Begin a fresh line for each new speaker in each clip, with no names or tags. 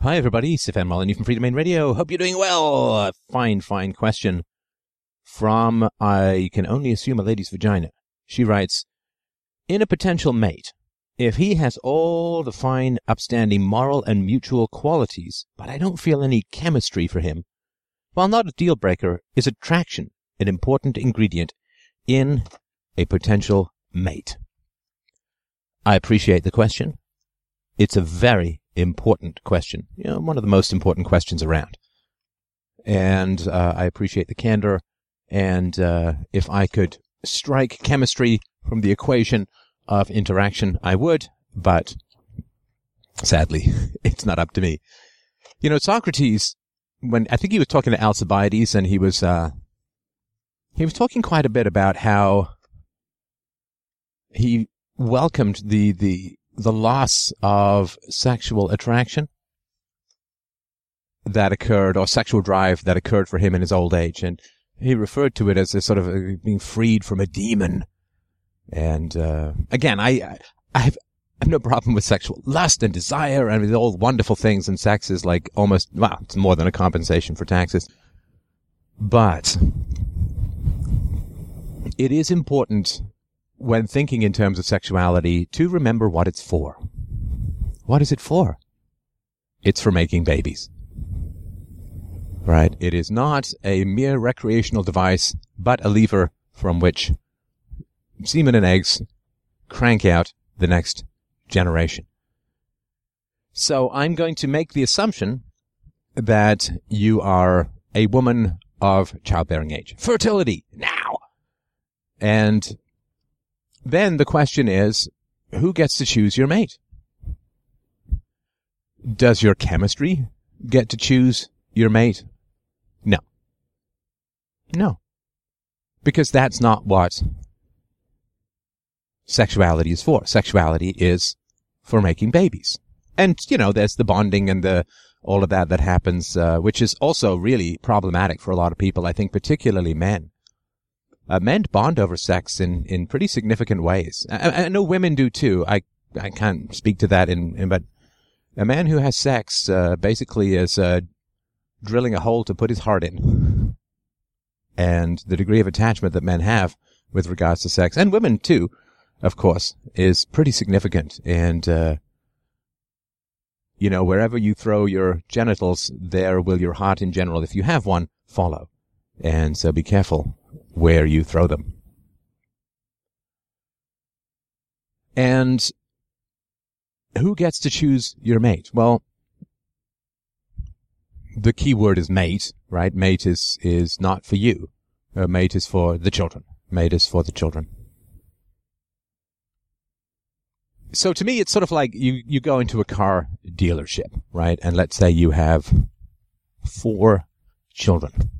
Hi, everybody. Stefan Molyneux from Freedomain Radio. Hope you're doing well. A fine, fine question from, I can only assume, a lady's vagina. She writes, In a potential mate, if he has all the fine, upstanding moral and mutual qualities, but I don't feel any chemistry for him, while not a deal breaker, is attraction an important ingredient in a potential mate? I appreciate the question. It's a very important question. You know, one of the most important questions around. And uh, I appreciate the candor. And uh, if I could strike chemistry from the equation of interaction, I would. But sadly, it's not up to me. You know, Socrates, when I think he was talking to Alcibiades, and he was uh, he was talking quite a bit about how he welcomed the the the loss of sexual attraction that occurred, or sexual drive that occurred for him in his old age. And he referred to it as a sort of a, being freed from a demon. And, uh, again, I, I have, I have no problem with sexual lust and desire and all wonderful things. And sex is like almost, well, it's more than a compensation for taxes. But it is important when thinking in terms of sexuality to remember what it's for. What is it for? It's for making babies. Right? It is not a mere recreational device, but a lever from which semen and eggs crank out the next generation. So I'm going to make the assumption that you are a woman of childbearing age. Fertility now. And then the question is, who gets to choose your mate? Does your chemistry get to choose your mate? No. No. Because that's not what sexuality is for. Sexuality is for making babies. And, you know, there's the bonding and the, all of that that happens, uh, which is also really problematic for a lot of people. I think particularly men uh, men bond over sex in, in pretty significant ways. I, I know women do too. I, I can't speak to that in, in but a man who has sex, uh, basically is, uh, drilling a hole to put his heart in. And the degree of attachment that men have with regards to sex, and women too, of course, is pretty significant. And, uh, you know, wherever you throw your genitals, there will your heart in general, if you have one, follow. And so be careful where you throw them. And who gets to choose your mate? Well, the key word is mate, right? Mate is, is not for you. Uh, mate is for the children. Mate is for the children. So to me, it's sort of like you, you go into a car dealership, right? And let's say you have four children.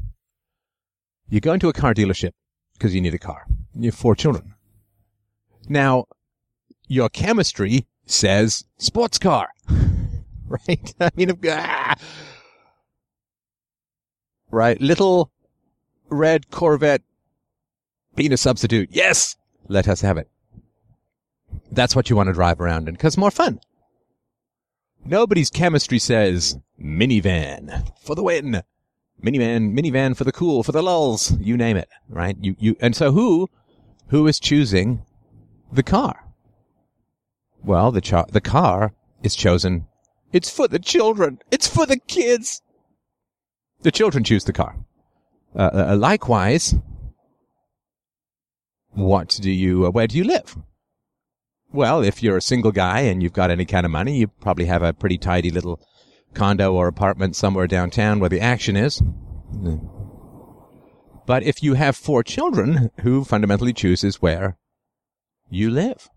You go into a car dealership because you need a car. You have four children. Now, your chemistry says sports car, right? I mean, ah, right? Little red Corvette being a substitute. Yes, let us have it. That's what you want to drive around in because more fun. Nobody's chemistry says minivan for the win minivan, minivan for the cool, for the lulls, you name it, right? You, you, and so who, who is choosing the car? Well, the cha- the car is chosen. It's for the children. It's for the kids. The children choose the car. Uh, uh, likewise, what do you, uh, where do you live? Well, if you're a single guy and you've got any kind of money, you probably have a pretty tidy little condo or apartment somewhere downtown where the action is. But if you have four children, who fundamentally chooses where you live?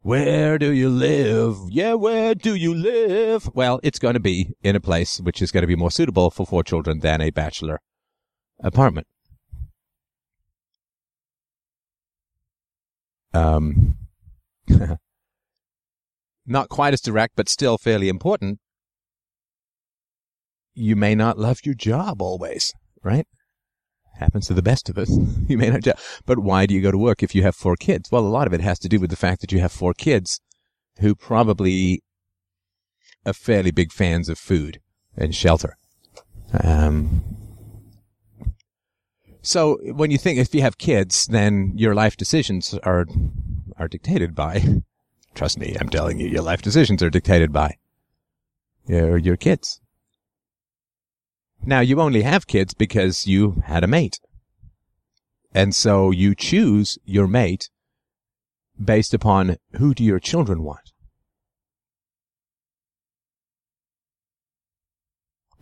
Where do you live? Yeah, where do you live? Well, it's going to be in a place which is going to be more suitable for four children than a bachelor apartment. Um, not quite as direct, but still fairly important you may not love your job always, right? Happens to the best of us. you may not, but why do you go to work if you have four kids? Well, a lot of it has to do with the fact that you have four kids who probably are fairly big fans of food and shelter. Um, so when you think if you have kids, then your life decisions are are dictated by. Trust me, I'm telling you, your life decisions are dictated by your your kids. Now you only have kids because you had a mate. And so you choose your mate based upon who do your children want.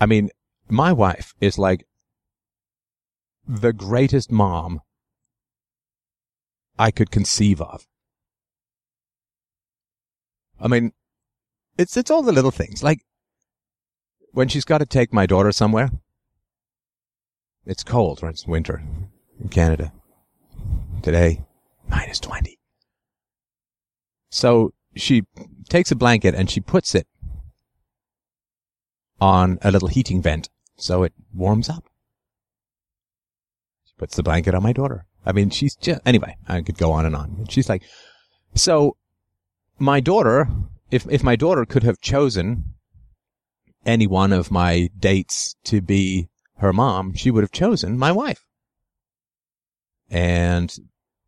I mean, my wife is like the greatest mom I could conceive of. I mean, it's it's all the little things. Like when she's got to take my daughter somewhere. It's cold, right? It's winter in Canada. Today, minus 20. So she takes a blanket and she puts it on a little heating vent so it warms up. She puts the blanket on my daughter. I mean, she's just, anyway, I could go on and on. She's like, so my daughter, if, if my daughter could have chosen any one of my dates to be her mom, she would have chosen my wife. And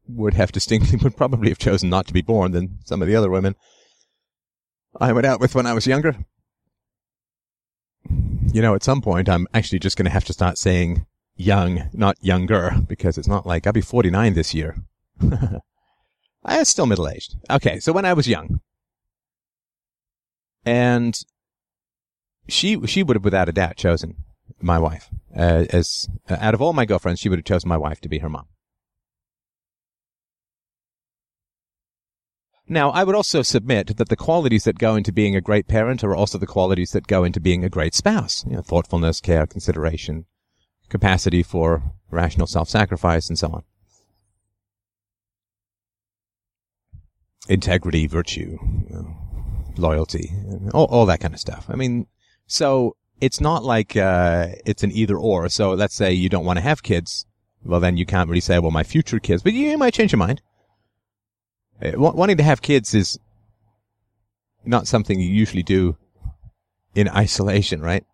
would have distinctly, would probably have chosen not to be born than some of the other women I went out with when I was younger. You know, at some point, I'm actually just going to have to start saying young, not younger, because it's not like I'll be 49 this year. I was still middle aged. Okay, so when I was young, and she she would have without a doubt chosen my wife uh, as uh, out of all my girlfriends, she would have chosen my wife to be her mom. Now, I would also submit that the qualities that go into being a great parent are also the qualities that go into being a great spouse. You know, thoughtfulness, care, consideration, capacity for rational self-sacrifice, and so on. Integrity, virtue, you know, loyalty, all, all that kind of stuff. I mean, so it's not like uh, it's an either or. So let's say you don't want to have kids. Well, then you can't really say, well, my future kids, but you might change your mind. Uh, wanting to have kids is not something you usually do in isolation, right?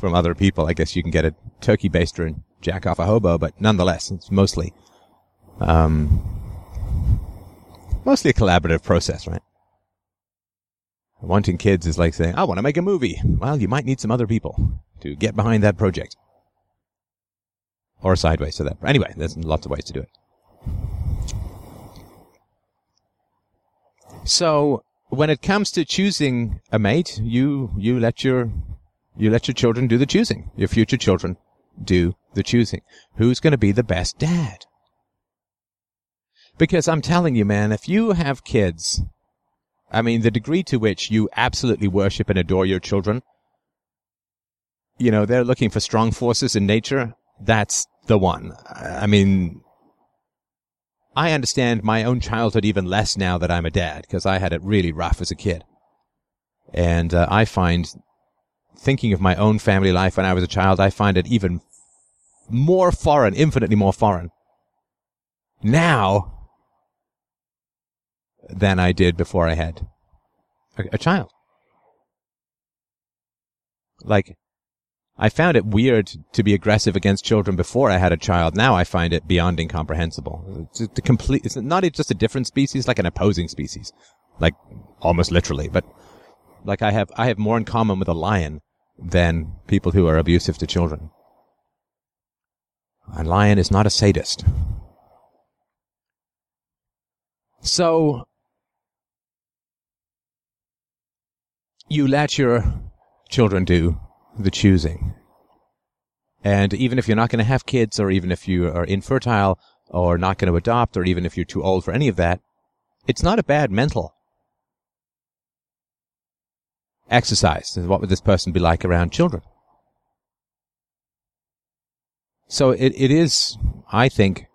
From other people. I guess you can get a turkey baster and jack off a hobo, but nonetheless, it's mostly, um, mostly a collaborative process, right? Wanting kids is like saying, I want to make a movie. Well, you might need some other people to get behind that project. Or sideways to that. Anyway, there's lots of ways to do it. So, when it comes to choosing a mate, you, you let your, you let your children do the choosing. Your future children do the choosing. Who's going to be the best dad? Because I'm telling you, man, if you have kids I mean, the degree to which you absolutely worship and adore your children, you know, they're looking for strong forces in nature. That's the one. I mean, I understand my own childhood even less now that I'm a dad because I had it really rough as a kid. And uh, I find thinking of my own family life when I was a child, I find it even more foreign, infinitely more foreign now than I did before I had a, a child. Like, I found it weird to be aggressive against children before I had a child. Now I find it beyond incomprehensible. It's a complete, it's not just a different species, like an opposing species. Like, almost literally, but like I have, I have more in common with a lion than people who are abusive to children. A lion is not a sadist. So, you let your children do the choosing. And even if you're not going to have kids, or even if you are infertile, or not going to adopt, or even if you're too old for any of that, it's not a bad mental exercise. What would this person be like around children? So it, it is, I think,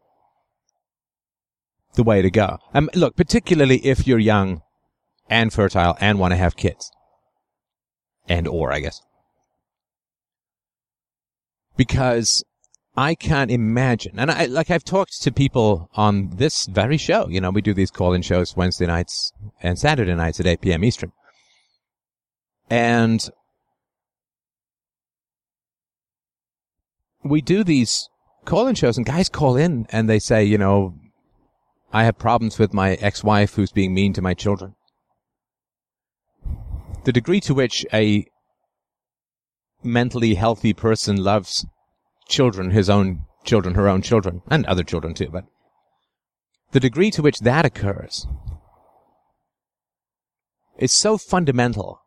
the way to go. Um, look, particularly if you're young and fertile and want to have kids and or, I guess. Because I can't imagine, and I, like I've talked to people on this very show, you know, we do these call-in shows Wednesday nights and Saturday nights at 8 p.m. Eastern. And we do these call-in shows and guys call in and they say, you know, I have problems with my ex-wife who's being mean to my children. The degree to which a mentally healthy person loves children, his own children, her own children, and other children too, but the degree to which that occurs is so fundamental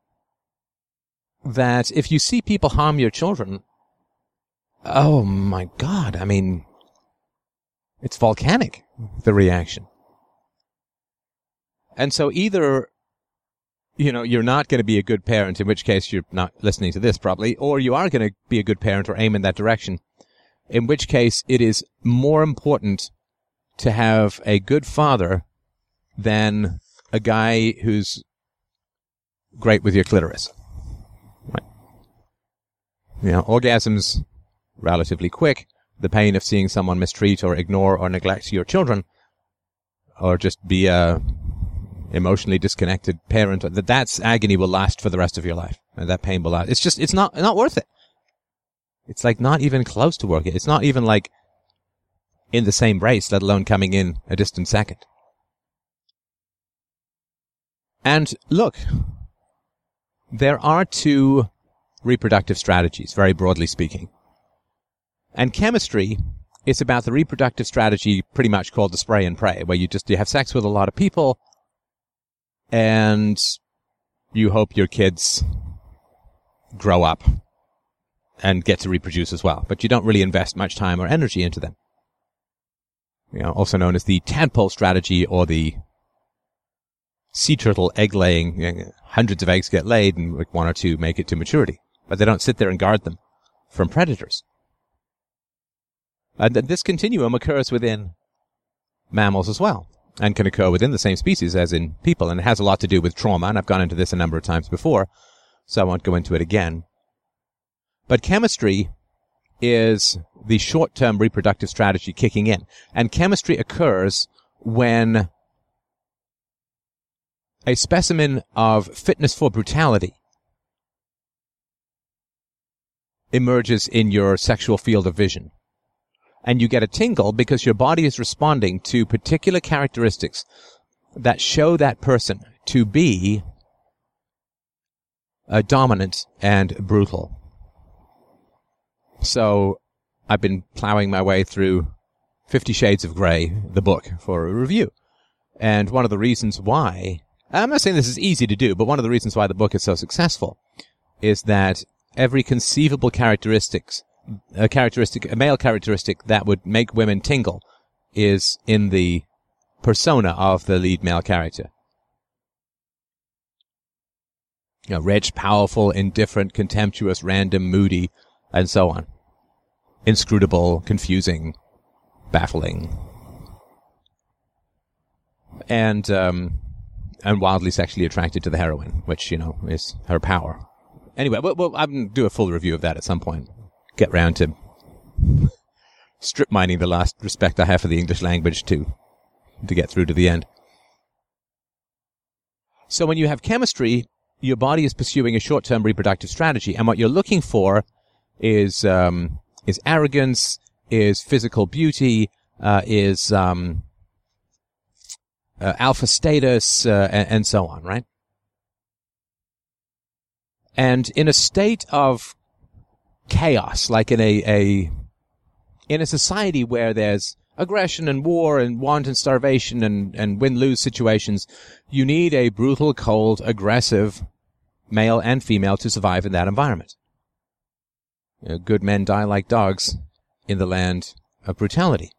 that if you see people harm your children, oh my God, I mean, it's volcanic, the reaction. And so either, you know, you're not going to be a good parent, in which case you're not listening to this probably, or you are going to be a good parent or aim in that direction, in which case it is more important to have a good father than a guy who's great with your clitoris. Right. You know, orgasms relatively quick. The pain of seeing someone mistreat or ignore or neglect your children, or just be a emotionally disconnected parent, that that's agony will last for the rest of your life, and that pain will last. It's just, it's not, not worth it. It's like not even close to working. It's not even like in the same race, let alone coming in a distant second. And look, there are two reproductive strategies, very broadly speaking. And chemistry is about the reproductive strategy pretty much called the spray and pray, where you just you have sex with a lot of people and you hope your kids grow up and get to reproduce as well. But you don't really invest much time or energy into them. You know, also known as the tadpole strategy or the sea turtle egg laying. You know, hundreds of eggs get laid and like one or two make it to maturity, but they don't sit there and guard them from predators. And this continuum occurs within mammals as well and can occur within the same species as in people and it has a lot to do with trauma and I've gone into this a number of times before so I won't go into it again. But chemistry is the short-term reproductive strategy kicking in. And chemistry occurs when a specimen of fitness for brutality emerges in your sexual field of vision. And you get a tingle because your body is responding to particular characteristics that show that person to be uh, dominant and brutal. So I've been plowing my way through Fifty Shades of Grey, the book, for a review. And one of the reasons why, I'm not saying this is easy to do, but one of the reasons why the book is so successful is that every conceivable characteristics, a characteristic, a male characteristic that would make women tingle is in the persona of the lead male character. You know, rich, powerful, indifferent, contemptuous, random, moody, and so on. Inscrutable, confusing, baffling, and um, and wildly sexually attracted to the heroine, which you know is her power. Anyway, we'll, we'll I'm do a full review of that at some point. Get round to strip mining the last respect I have for the English language to to get through to the end. So when you have chemistry, your body is pursuing a short-term reproductive strategy, and what you're looking for is um, is arrogance, is physical beauty, uh, is um, uh, alpha status, uh, and, and so on, right? And in a state of chaos, like in a, a in a society where there's aggression and war and want and starvation and, and win-lose situations, you need a brutal, cold, aggressive male and female to survive in that environment. You know, good men die like dogs in the land of brutality.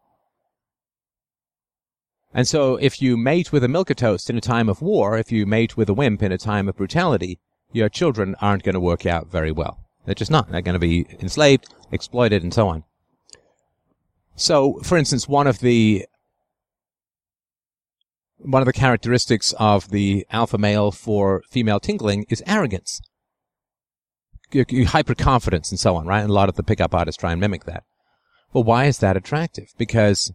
And so if you mate with a milquetoast in a time of war, if you mate with a wimp in a time of brutality, your children aren't going to work out very well. They're just not. They're going to be enslaved, exploited, and so on. So, for instance, one of the one of the characteristics of the alpha male for female tingling is arrogance hyper confidence and so on, right? And a lot of the pickup artists try and mimic that. Well, why is that attractive? Because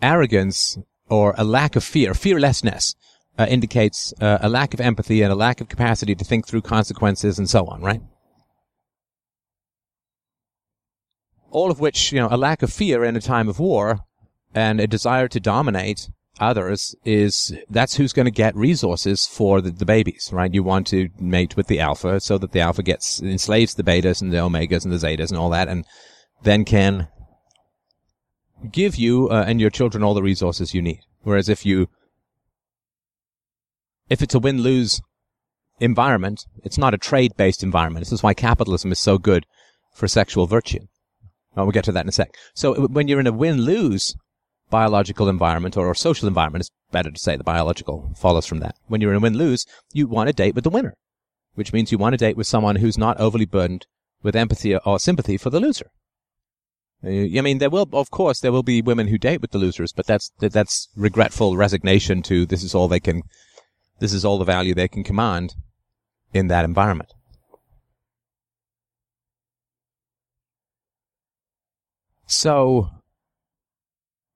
arrogance or a lack of fear, fearlessness, uh, indicates uh, a lack of empathy and a lack of capacity to think through consequences and so on, right? All of which, you know, a lack of fear in a time of war and a desire to dominate others is that's who's going to get resources for the, the, babies, right? You want to mate with the alpha so that the alpha gets enslaves the betas and the omegas and the zetas and all that, and then can give you uh, and your children all the resources you need. Whereas if you if it's a win lose environment, it's not a trade based environment. This is why capitalism is so good for sexual virtue. Well, we'll get to that in a sec. So when you're in a win lose biological environment or, or social environment, it's better to say the biological follows from that. When you're in a win lose, you want to date with the winner, which means you want to date with someone who's not overly burdened with empathy or sympathy for the loser. Uh, I mean, there will, of course, there will be women who date with the losers, but that's that's regretful resignation to this is all they can this is all the value they can command in that environment. So,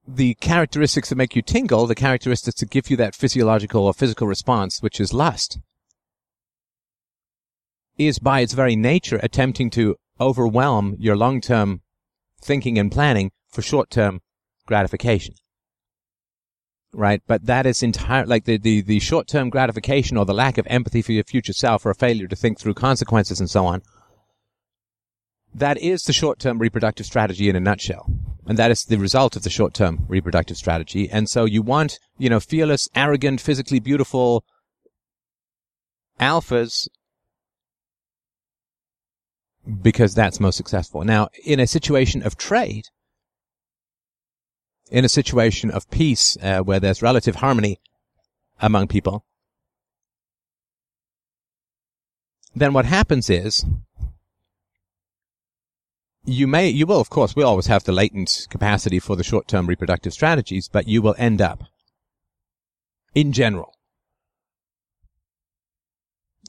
the characteristics that make you tingle, the characteristics that give you that physiological or physical response, which is lust, is by its very nature attempting to overwhelm your long-term thinking and planning for short-term gratification right? But that is entire like the, the, the short term gratification or the lack of empathy for your future self or a failure to think through consequences and so on. That is the short term reproductive strategy in a nutshell. And that is the result of the short term reproductive strategy. And so you want, you know, fearless, arrogant, physically beautiful alphas because that's most successful. Now, in a situation of trade, in a situation of peace uh, where there's relative harmony among people, then what happens is you may, you will, of course, we always have the latent capacity for the short-term reproductive strategies, but you will end up, in general,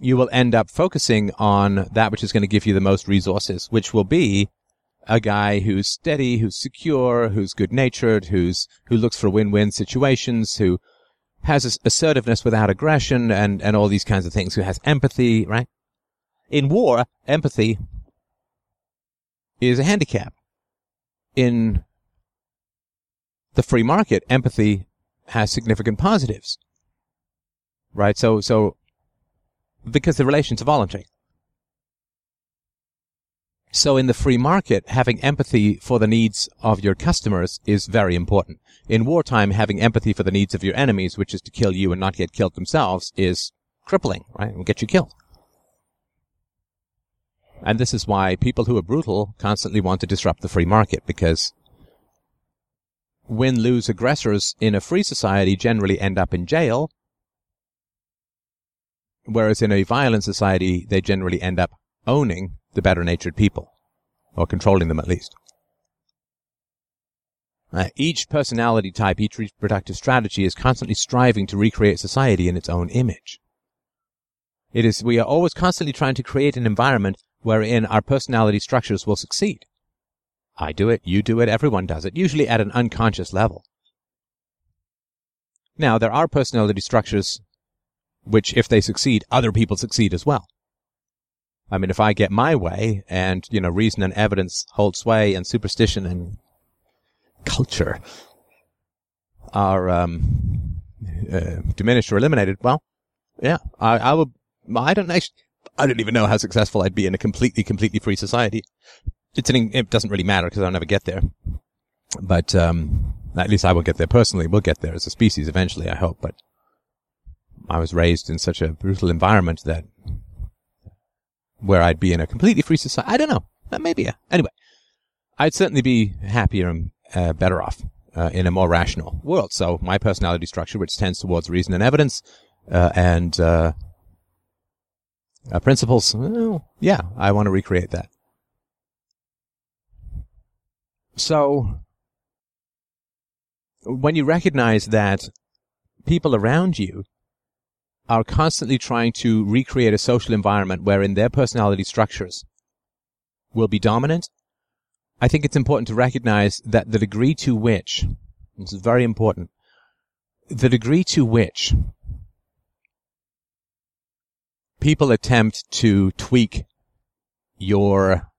you will end up focusing on that which is going to give you the most resources, which will be a guy who's steady, who's secure, who's good natured, who's who looks for win-win situations, who has assertiveness without aggression and, and all these kinds of things, who has empathy, right? In war, empathy is a handicap. In the free market, empathy has significant positives. Right? So, so, because the relations are voluntary. So in the free market, having empathy for the needs of your customers is very important. In wartime, having empathy for the needs of your enemies, which is to kill you and not get killed themselves, is crippling, right? And get you killed. And this is why people who are brutal constantly want to disrupt the free market because win-lose aggressors in a free society generally end up in jail, whereas in a violent society, they generally end up owning the better natured people, or controlling them at least. Uh, each personality type, each reproductive strategy is constantly striving to recreate society in its own image. It is, we are always constantly trying to create an environment wherein our personality structures will succeed. I do it, you do it, everyone does it, usually at an unconscious level. Now, there are personality structures which, if they succeed, other people succeed as well. I mean, if I get my way and, you know, reason and evidence hold sway and superstition and culture are, um, uh, diminished or eliminated, well, yeah, I, I would, I don't actually, I don't even know how successful I'd be in a completely, completely free society. It's an, it doesn't really matter because I'll never get there. But, um, at least I will get there personally. We'll get there as a species eventually, I hope. But I was raised in such a brutal environment that where I'd be in a completely free society. I don't know. That maybe. Yeah. Anyway, I'd certainly be happier and uh, better off uh, in a more rational world. So my personality structure, which tends towards reason and evidence uh, and uh, principles, well, yeah, I want to recreate that. So when you recognize that people around you are constantly trying to recreate a social environment wherein their personality structures will be dominant, I think it's important to recognize that the degree to which, this is very important, the degree to which people attempt to tweak your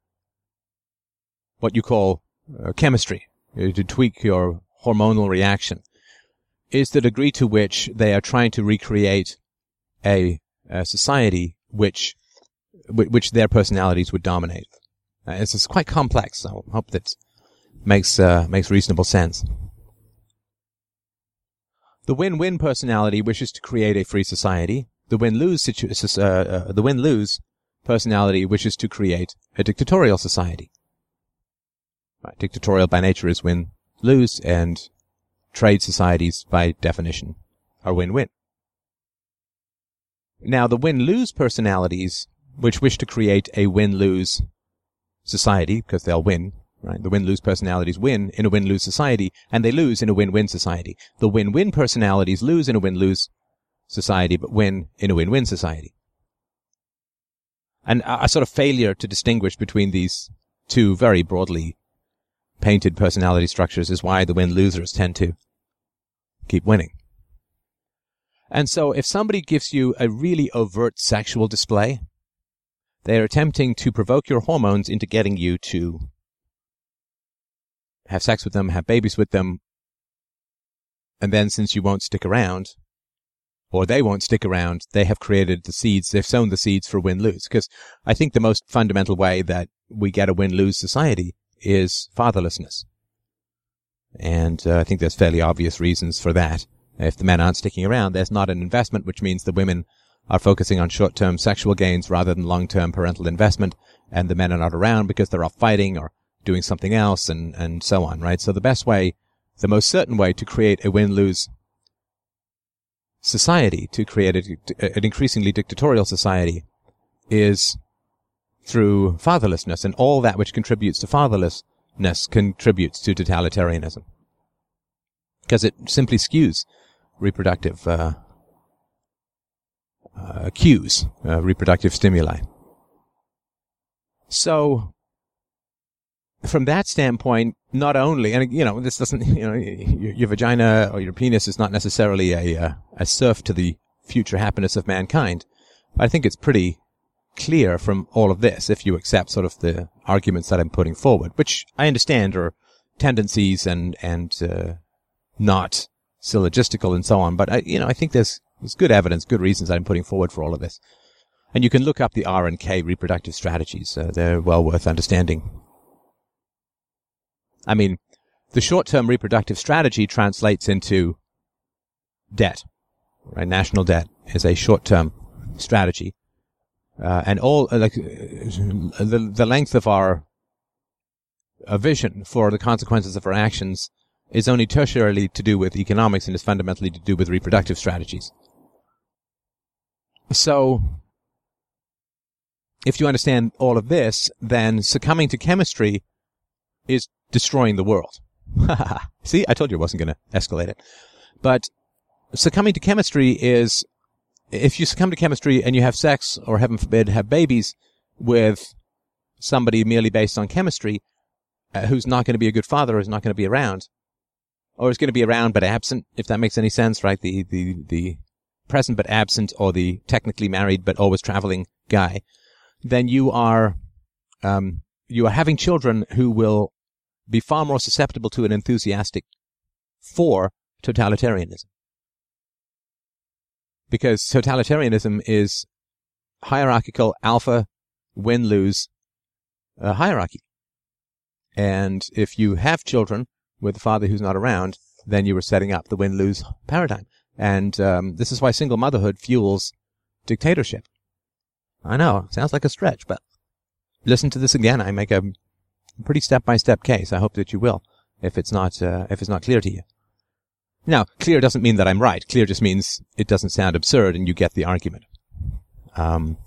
what you call uh, chemistry, uh, to tweak your hormonal reaction, is the degree to which they are trying to recreate a, a society which which their personalities would dominate. Uh, it's, it's, quite complex. I hope that makes uh, makes reasonable sense. The win-win personality wishes to create a free society. The win-lose situ- uh, uh, the win-lose personality wishes to create a dictatorial society. Right. Dictatorial by nature is win-lose, and trade societies, by definition, are win-win. Now, the win-lose personalities, which wish to create a win-lose society, because they'll win, right? The win-lose personalities win in a win-lose society, and they lose in a win-win society. The win-win personalities lose in a win-lose society, but win in a win-win society. And a, sort of failure to distinguish between these two very broadly painted personality structures is why the win-losers tend to keep winning. And so if somebody gives you a really overt sexual display, they are attempting to provoke your hormones into getting you to have sex with them, have babies with them, and then since you won't stick around, or they won't stick around, they have created the seeds, they've sown the seeds for win-lose. Because I think the most fundamental way that we get a win-lose society is fatherlessness. And uh, I think there's fairly obvious reasons for that. If the men aren't sticking around, there's not an investment, which means the women are focusing on short-term sexual gains rather than long-term parental investment, and the men are not around because they're off fighting or doing something else and, and so on, right? So the best way, the most certain way to create a win-lose society, to create a, an increasingly dictatorial society is through fatherlessness and all that which contributes to fatherlessness contributes to totalitarianism. Because it simply skews reproductive uh, uh, cues, uh, reproductive stimuli. So, from that standpoint, not only, and you know, this doesn't, you know, your, your vagina or your penis is not necessarily a, uh, a serf to the future happiness of mankind. I think it's pretty clear from all of this if you accept sort of the arguments that I'm putting forward, which I understand are tendencies and, and, uh, not syllogistical and so on. But I, you know, I think there's, there's good evidence, good reasons I'm putting forward for all of this. And you can look up the R and K reproductive strategies. Uh, they're well worth understanding. I mean, the short-term reproductive strategy translates into debt, right? National debt is a short-term strategy uh, and all uh, like uh, the the length of our uh, vision for the consequences of our actions is only tertiarily to do with economics and is fundamentally to do with reproductive strategies. So, if you understand all of this, then succumbing to chemistry is destroying the world. See, I told you I wasn't going to escalate it. But succumbing to chemistry is if you succumb to chemistry and you have sex, or heaven forbid, have babies with somebody merely based on chemistry, uh, who's not going to be a good father, or is not going to be around, or is going to be around but absent, if that makes any sense, right? The, the, the present but absent, or the technically married but always traveling guy, then you are, um, you are having children who will be far more susceptible to an enthusiastic for totalitarianism because totalitarianism is hierarchical alpha win lose uh, hierarchy. And if you have children with a father who's not around, then you are setting up the win lose paradigm. And um, this is why single motherhood fuels dictatorship. I know, sounds like a stretch, but listen to this again. I make a pretty step by step case. I hope that you will, if it's not uh, if it's not clear to you. Now, clear doesn't mean that I'm right. Clear just means it doesn't sound absurd and you get the argument. Um,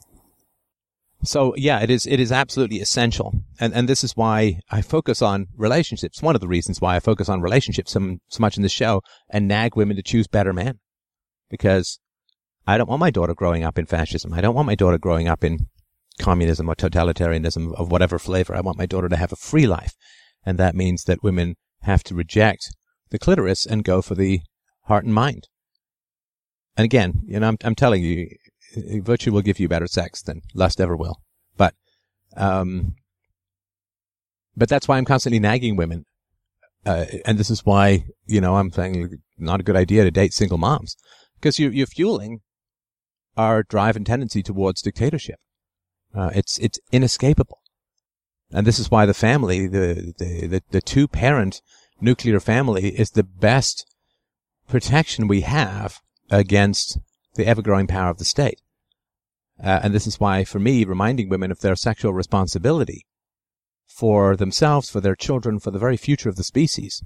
so yeah, it is, it is absolutely essential. And, and this is why I focus on relationships. One of the reasons why I focus on relationships so, so much in this show and nag women to choose better men. Because I don't want my daughter growing up in fascism. I don't want my daughter growing up in communism or totalitarianism of whatever flavor. I want my daughter to have a free life. And that means that women have to reject the clitoris and go for the heart and mind. And again, you know, I'm, I'm telling you, virtue will give you better sex than lust ever will. But, um, but that's why I'm constantly nagging women. Uh, and this is why, you know, I'm saying not a good idea to date single moms because you're, you're fueling our drive and tendency towards dictatorship. Uh, it's, it's inescapable. And this is why the family, the, the, the, the two parent nuclear family is the best protection we have against the ever growing power of the state. Uh, and this is why, for me, reminding women of their sexual responsibility for themselves, for their children, for the very future of the species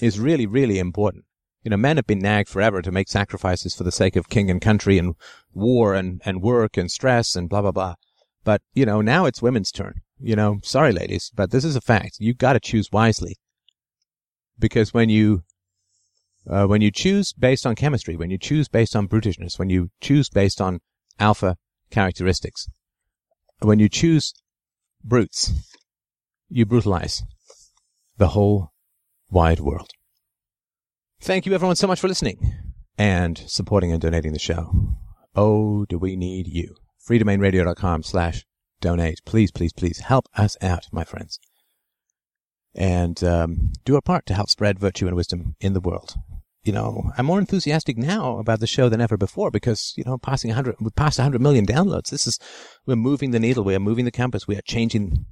is really, really important. You know, men have been nagged forever to make sacrifices for the sake of king and country and war and, and work and stress and blah, blah, blah. But, you know, now it's women's turn. You know, sorry, ladies, but this is a fact. You've got to choose wisely. Because when you, uh, when you choose based on chemistry, when you choose based on brutishness, when you choose based on alpha characteristics, when you choose brutes, you brutalize the whole wide world. Thank you everyone so much for listening and supporting and donating the show. Oh, do we need you? freedomainradio.com slash donate. Please, please, please help us out, my friends. And um, do our part to help spread virtue and wisdom in the world. You know, I'm more enthusiastic now about the show than ever before because, you know, passing 100, we passed 100 million downloads. This is, we're moving the needle. We are moving the compass. We are changing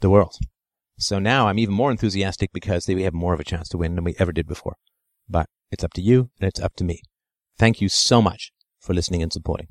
the world. So now I'm even more enthusiastic because we have more of a chance to win than we ever did before. But it's up to you and it's up to me. Thank you so much for listening and supporting.